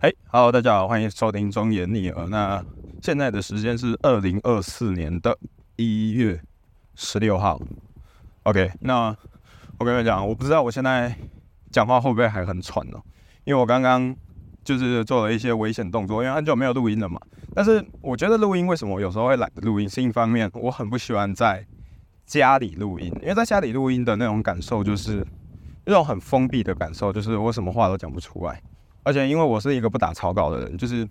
嘿，Hello，大家好，欢迎收听中言逆耳。那现在的时间是二零二四年的一月十六号。OK，那我跟你们讲，我不知道我现在讲话会不会还很喘哦，因为我刚刚就是做了一些危险动作，因为很久没有录音了嘛。但是我觉得录音为什么有时候会懒得录音？是一方面，我很不喜欢在家里录音，因为在家里录音的那种感受就是那种很封闭的感受，就是我什么话都讲不出来。而且因为我是一个不打草稿的人，就是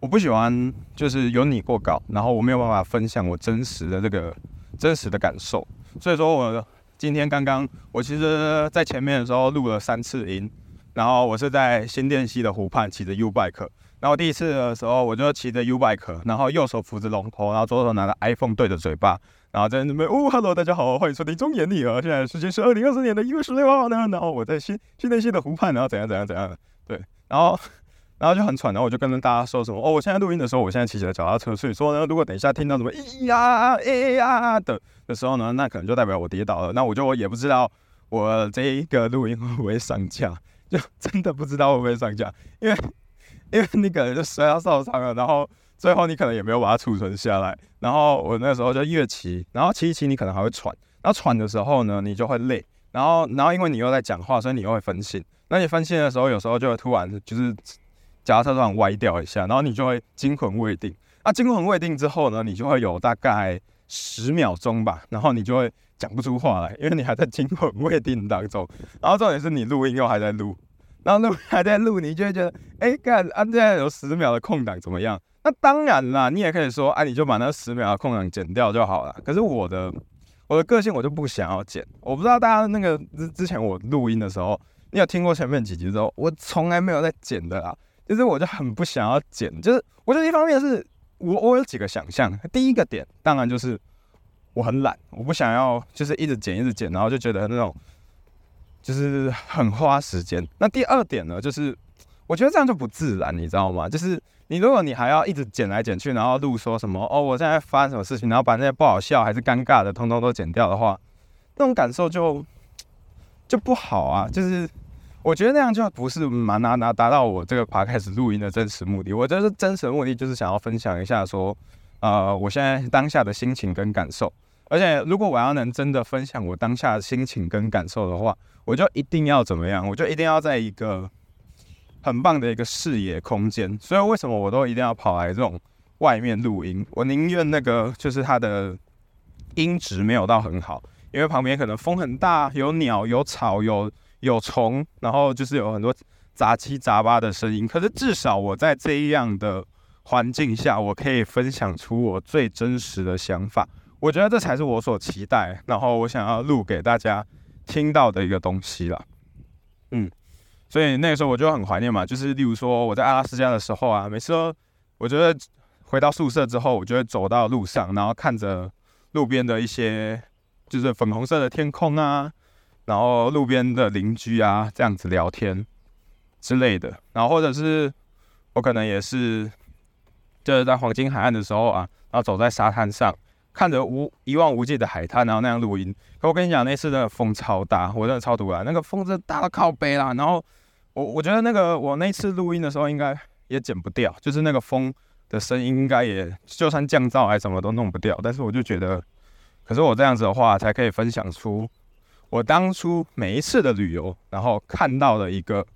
我不喜欢就是有你过稿，然后我没有办法分享我真实的这个真实的感受。所以说我今天刚刚我其实在前面的时候录了三次音，然后我是在新店溪的湖畔骑着 U bike，然后第一次的时候我就骑着 U bike，然后右手扶着龙头，然后左手拿着 iPhone 对着嘴巴，然后在那边哦，Hello，大家好，欢迎收听中眼里啊，现在时间是二零二四年的一月十六号呢，然后我在新新店溪的湖畔，然后怎样怎样怎样的，然后，然后就很喘，然后我就跟大家说什么哦，我现在录音的时候，我现在骑着脚踏车，所以说呢，如果等一下听到什么咿呀哎呀的的时候呢，那可能就代表我跌倒了。那我就也不知道我这一个录音会不会上架，就真的不知道会不会上架，因为因为你可能就摔到受伤了，然后最后你可能也没有把它储存下来。然后我那时候就越骑，然后骑一骑，你可能还会喘，然后喘的时候呢，你就会累，然后然后因为你又在讲话，所以你又会分心。那你分心的时候，有时候就会突然就是脚踏车突然歪掉一下，然后你就会惊魂未定。那惊魂未定之后呢，你就会有大概十秒钟吧，然后你就会讲不出话来，因为你还在惊魂未定当中。然后重点是你录音又还在录，然后录还在录，你就会觉得，哎，干啊，现在有十秒的空档怎么样？那当然啦，你也可以说，哎，你就把那十秒的空档剪掉就好了。可是我的我的个性我就不想要剪。我不知道大家那个之之前我录音的时候。你有听过前面几集之后，我从来没有在剪的啦，就是我就很不想要剪，就是我觉得一方面是我我有几个想象，第一个点当然就是我很懒，我不想要就是一直剪一直剪，然后就觉得那种就是很花时间。那第二点呢，就是我觉得这样就不自然，你知道吗？就是你如果你还要一直剪来剪去，然后录说什么哦，我现在发生什么事情，然后把那些不好笑还是尴尬的通通都剪掉的话，那种感受就就不好啊，就是。我觉得那样就不是蛮拿拿达到我这个爬开始录音的真实目的。我觉得真实的目的就是想要分享一下说，呃，我现在当下的心情跟感受。而且如果我要能真的分享我当下的心情跟感受的话，我就一定要怎么样？我就一定要在一个很棒的一个视野空间。所以为什么我都一定要跑来这种外面录音？我宁愿那个就是它的音质没有到很好，因为旁边可能风很大，有鸟，有草，有。有虫，然后就是有很多杂七杂八的声音。可是至少我在这样的环境下，我可以分享出我最真实的想法。我觉得这才是我所期待，然后我想要录给大家听到的一个东西了。嗯，所以那个时候我就很怀念嘛，就是例如说我在阿拉斯加的时候啊，每次都我觉得回到宿舍之后，我就会走到路上，然后看着路边的一些就是粉红色的天空啊。然后路边的邻居啊，这样子聊天之类的，然后或者是我可能也是，就是在黄金海岸的时候啊，然后走在沙滩上，看着无一望无际的海滩，然后那样录音。可我跟你讲，那次真的风超大，我真的超毒啊！那个风真的大到靠背啦。然后我我觉得那个我那次录音的时候应该也剪不掉，就是那个风的声音应该也就算降噪还什么都弄不掉。但是我就觉得，可是我这样子的话才可以分享出。我当初每一次的旅游，然后看到的一个，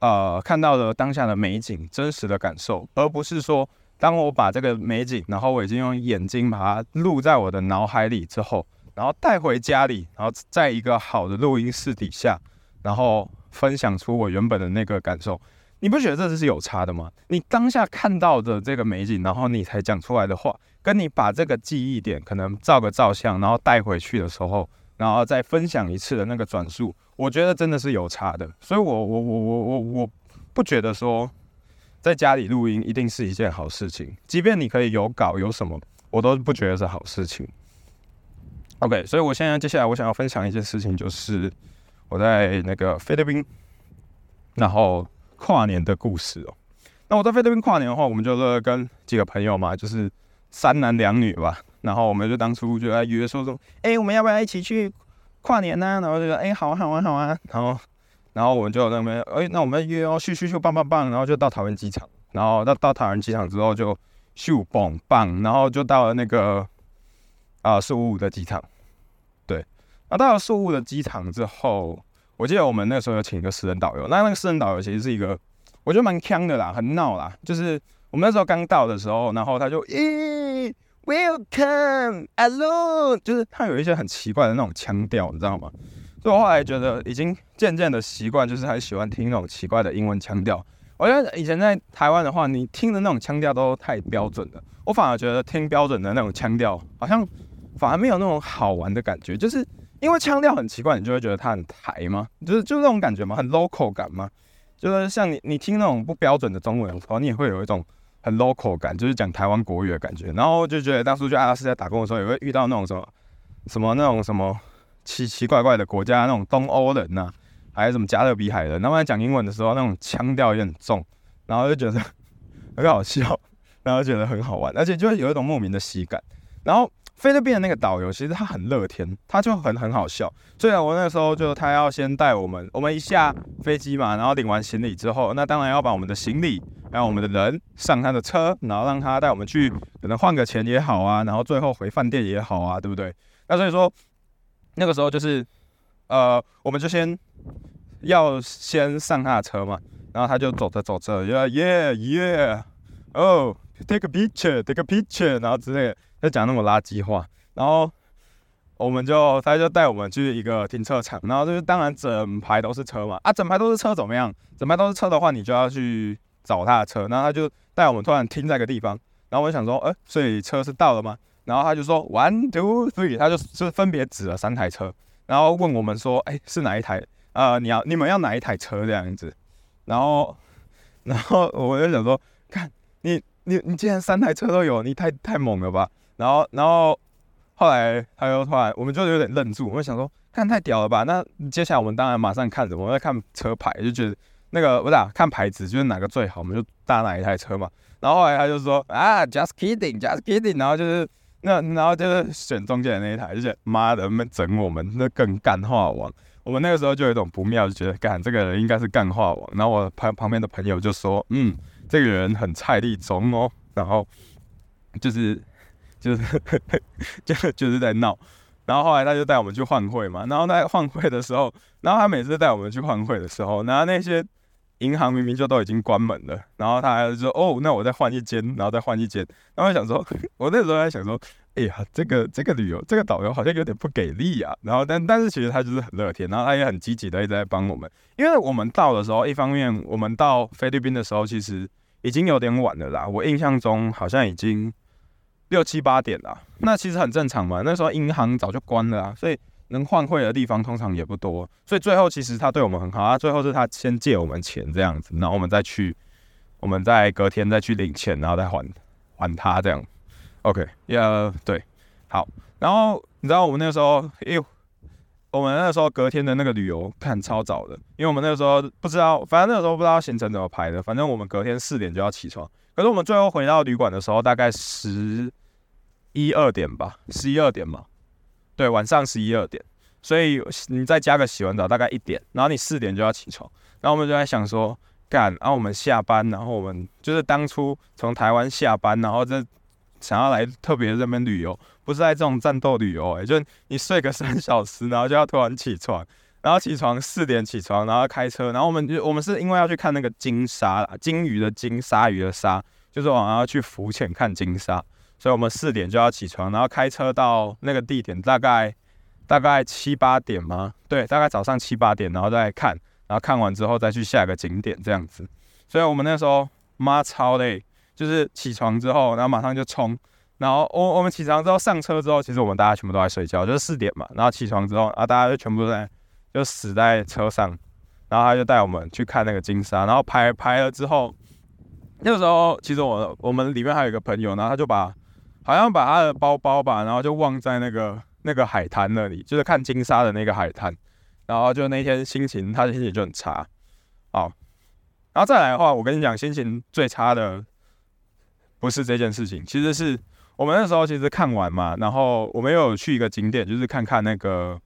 呃，看到的当下的美景，真实的感受，而不是说，当我把这个美景，然后我已经用眼睛把它录在我的脑海里之后，然后带回家里，然后在一个好的录音室底下，然后分享出我原本的那个感受，你不觉得这是有差的吗？你当下看到的这个美景，然后你才讲出来的话，跟你把这个记忆点可能照个照相，然后带回去的时候。然后再分享一次的那个转述，我觉得真的是有差的，所以我我我我我我不觉得说在家里录音一定是一件好事情，即便你可以有稿有什么，我都不觉得是好事情。OK，所以我现在接下来我想要分享一件事情，就是我在那个菲律宾，然后跨年的故事哦。那我在菲律宾跨年的话，我们就是跟几个朋友嘛，就是三男两女吧。然后我们就当初就在约说说，哎，我们要不要一起去跨年呢？然后就说，哎，好啊，好啊，好啊。然后然后我们就那边，哎，那我们约哦，咻咻咻，棒棒棒，然后就到桃园机场，然后到到桃园机场之后就咻嘣棒，然后就到了那个啊宿务的机场，那到了宿务的机场之后，我记得我们那时候有请一个私人导游，那那个私人导游其实是一个我觉得蛮呛的啦，很闹啦，就是我们那时候刚到的时候，然后他就咦。Welcome, hello，就是他有一些很奇怪的那种腔调，你知道吗？所以我后来觉得已经渐渐的习惯，就是很喜欢听那种奇怪的英文腔调。我觉得以前在台湾的话，你听的那种腔调都太标准了，我反而觉得听标准的那种腔调，好像反而没有那种好玩的感觉。就是因为腔调很奇怪，你就会觉得它很台吗？就是就那种感觉嘛，很 local 感吗？就是像你你听那种不标准的中文，的时候，你也会有一种。很 local 感，就是讲台湾国语的感觉，然后就觉得当初去阿拉斯加打工的时候，也会遇到那种什么什么那种什么奇奇怪怪的国家，那种东欧人呐，还有什么加勒比海人，他们讲英文的时候，那种腔调也很重，然后就觉得很好笑，然后觉得很好玩，而且就会有一种莫名的喜感，然后。菲律宾的那个导游其实他很乐天，他就很很好笑。所以我那个时候就他要先带我们，我们一下飞机嘛，然后领完行李之后，那当然要把我们的行李还有我们的人上他的车，然后让他带我们去，可能换个钱也好啊，然后最后回饭店也好啊，对不对？那所以说那个时候就是，呃，我们就先要先上他的车嘛，然后他就走着走着，耶耶耶，哦，take a picture，take a picture，然后之类。就讲那么垃圾话，然后我们就他就带我们去一个停车场，然后就是当然整排都是车嘛，啊，整排都是车怎么样？整排都是车的话，你就要去找他的车，然后他就带我们突然停在一个地方，然后我就想说，哎，所以车是到了吗？然后他就说 one two three，他就是分别指了三台车，然后问我们说，哎，是哪一台？呃，你要你们要哪一台车这样子？然后然后我就想说，看你你你竟然三台车都有，你太太猛了吧？然后，然后后来他又突然，我们就有点愣住。我们想说，看太屌了吧？那接下来我们当然马上看什么？我们在看车牌，就觉得那个不是看牌子，就是哪个最好，我们就搭哪一台车嘛。然后后来他就说啊，just kidding，just kidding。然后就是那，然后就是选中间的那一台，就是妈的，们整我们，那更干话王。我们那个时候就有一种不妙，就觉得干这个人应该是干话王。然后我旁旁边的朋友就说，嗯，这个人很菜力中哦。然后就是。就是 就就是在闹，然后后来他就带我们去换汇嘛，然后在换汇的时候，然后他每次带我们去换汇的时候，然后那些银行明明就都已经关门了，然后他还说哦，那我再换一间，然后再换一间，然后想说，我那时候在想说，哎呀，这个这个旅游这个导游好像有点不给力啊，然后但但是其实他就是很乐天，然后他也很积极的一直在帮我们，因为我们到的时候，一方面我们到菲律宾的时候其实已经有点晚了啦，我印象中好像已经。六七八点啦，那其实很正常嘛。那时候银行早就关了啊，所以能换汇的地方通常也不多。所以最后其实他对我们很好啊。最后是他先借我们钱这样子，然后我们再去，我们再隔天再去领钱，然后再还还他这样。OK，要对，好。然后你知道我们那个时候，因为我们那时候隔天的那个旅游看超早的，因为我们那个时候不知道，反正那个时候不知道行程怎么排的，反正我们隔天四点就要起床。可是我们最后回到旅馆的时候，大概十一二点吧，十一二点嘛，对，晚上十一二点。所以你再加个洗完澡，大概一点，然后你四点就要起床。然后我们就在想说，干，然后我们下班，然后我们就是当初从台湾下班，然后这想要来特别这边旅游，不是在这种战斗旅游，哎，就是你睡个三小时，然后就要突然起床。然后起床四点起床，然后开车，然后我们就我们是因为要去看那个金鲨，金鱼的金，鲨鱼的鲨，就是我们要去浮潜看金鲨，所以我们四点就要起床，然后开车到那个地点，大概大概七八点吗？对，大概早上七八点，然后再看，然后看完之后再去下一个景点这样子。所以我们那时候妈超累，就是起床之后，然后马上就冲，然后我我们起床之后上车之后，其实我们大家全部都在睡觉，就是四点嘛，然后起床之后啊，大家就全部都在。就死在车上，然后他就带我们去看那个金沙，然后拍拍了之后，那个时候其实我我们里面还有一个朋友，然后他就把好像把他的包包吧，然后就忘在那个那个海滩那里，就是看金沙的那个海滩，然后就那天心情他的心情就很差，好，然后再来的话，我跟你讲，心情最差的不是这件事情，其实是我们那时候其实看完嘛，然后我们又有去一个景点，就是看看那个。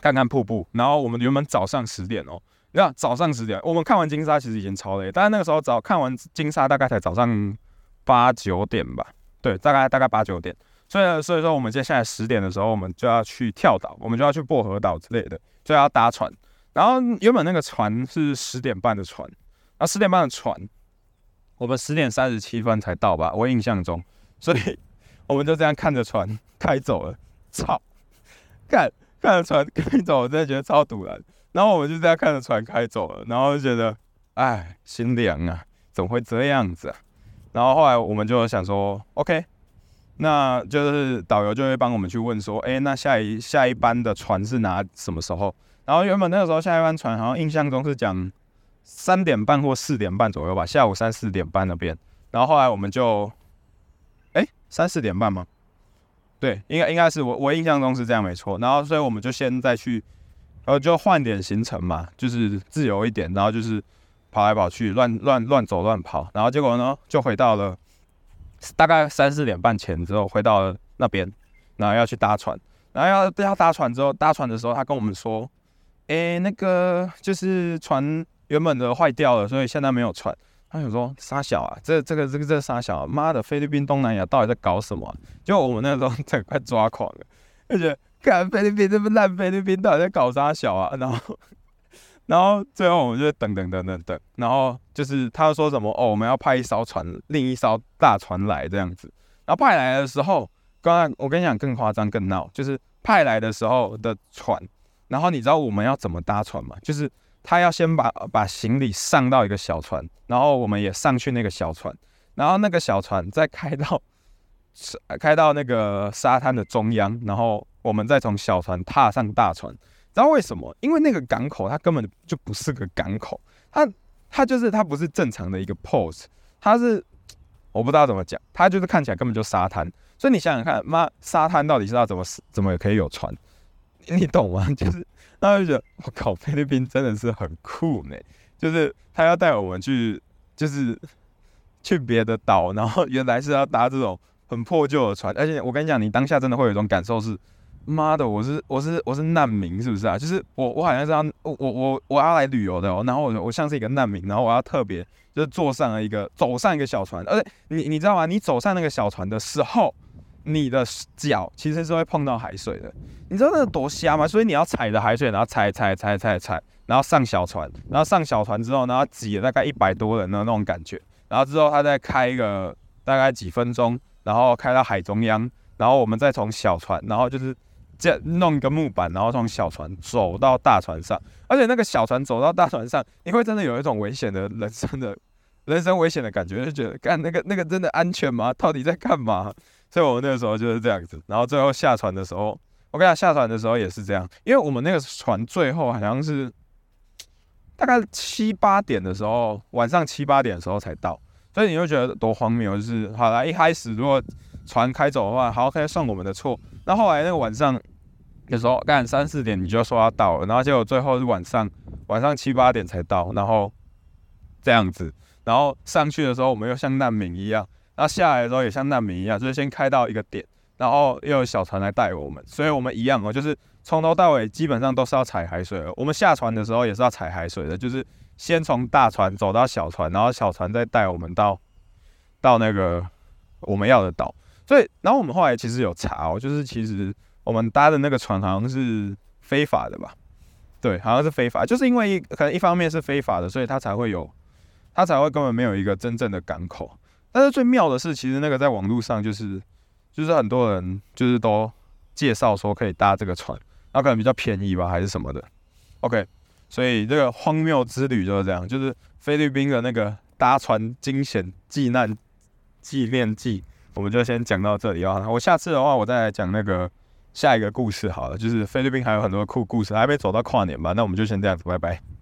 看看瀑布。然后我们原本早上十点哦，你看早上十点，我们看完金沙其实已经超累，但是那个时候早看完金沙大概才早上八九点吧，对，大概大概八九点。所以所以说我们接下来十点的时候，我们就要去跳岛，我们就要去薄荷岛之类的，就要搭船。然后原本那个船是十点半的船，那十点半的船，我们十点三十七分才到吧，我印象中。所以我们就这样看着船开走了，操！看看着船开走，我真的觉得超堵然。然后我们就这样看着船开走了，然后就觉得，哎，心凉啊，怎么会这样子啊？然后后来我们就想说，OK，那就是导游就会帮我们去问说，哎，那下一下一班的船是哪什么时候？然后原本那个时候下一班船好像印象中是讲三点半或四点半左右吧，下午三四点半那边。然后后来我们就。哎三四点半吗？对，应该应该是我我印象中是这样没错。然后所以我们就先再去，呃，就换点行程嘛，就是自由一点，然后就是跑来跑去，乱乱乱走乱跑。然后结果呢，就回到了大概三四点半前之后，回到了那边，然后要去搭船。然后要要搭船之后，搭船的时候，他跟我们说，哎，那个就是船原本的坏掉了，所以现在没有船。他想说沙小啊，这这个这个这沙小，妈的，菲律宾东南亚到底在搞什么？就我们那时候在快抓狂了，而且看菲律宾这么烂，菲律宾到底在搞沙小啊？然后然后最后我们就等等等等等，然后就是他说什么哦，我们要派一艘船，另一艘大船来这样子。然后派来的时候，刚才我跟你讲更夸张更闹，就是派来的时候的船，然后你知道我们要怎么搭船吗？就是。他要先把把行李上到一个小船，然后我们也上去那个小船，然后那个小船再开到 开到那个沙滩的中央，然后我们再从小船踏上大船。知道为什么？因为那个港口它根本就不是个港口，它它就是它不是正常的一个 pose，它是我不知道怎么讲，它就是看起来根本就沙滩。所以你想想看，妈沙滩到底是要怎么怎么可以有船？你懂吗？就是。那就觉得 我靠，菲律宾真的是很酷呢。就是他要带我们去，就是去别的岛，然后原来是要搭这种很破旧的船。而且我跟你讲，你当下真的会有一种感受是，妈的，我是我是我是难民，是不是啊？就是我我好像是要我我我要来旅游的哦，然后我我像是一个难民，然后我要特别就是坐上了一个走上一个小船，而且你你知道吗？你走上那个小船的时候。你的脚其实是会碰到海水的，你知道那多瞎吗？所以你要踩着海水，然后踩踩踩踩踩，然后上小船，然后上小船之后，然后挤了大概一百多人的那种感觉，然后之后他再开一个大概几分钟，然后开到海中央，然后我们再从小船，然后就是这弄一个木板，然后从小船走到大船上，而且那个小船走到大船上，你会真的有一种危险的人生的人生危险的感觉，就觉得干那个那个真的安全吗？到底在干嘛？所以我们那个时候就是这样子，然后最后下船的时候，我跟他，下船的时候也是这样，因为我们那个船最后好像是大概七八点的时候，晚上七八点的时候才到，所以你会觉得多荒谬，就是好了，一开始如果船开走的话，好可以算我们的错，那后来那个晚上有时候，干三四点你就说要到了，然后结果最后是晚上晚上七八点才到，然后这样子，然后上去的时候我们又像难民一样。那下来的时候也像难民一样，就是先开到一个点，然后又有小船来带我们，所以我们一样哦，就是从头到尾基本上都是要踩海水的。我们下船的时候也是要踩海水的，就是先从大船走到小船，然后小船再带我们到到那个我们要的岛。所以，然后我们后来其实有查哦，就是其实我们搭的那个船好像是非法的吧？对，好像是非法，就是因为一可能一方面是非法的，所以它才会有，它才会根本没有一个真正的港口。但是最妙的是，其实那个在网络上就是，就是很多人就是都介绍说可以搭这个船，那可能比较便宜吧，还是什么的。OK，所以这个荒谬之旅就是这样，就是菲律宾的那个搭船惊险纪难纪念记，我们就先讲到这里啊。我下次的话，我再来讲那个下一个故事好了，就是菲律宾还有很多酷故事，还没走到跨年吧？那我们就先这样子，拜拜。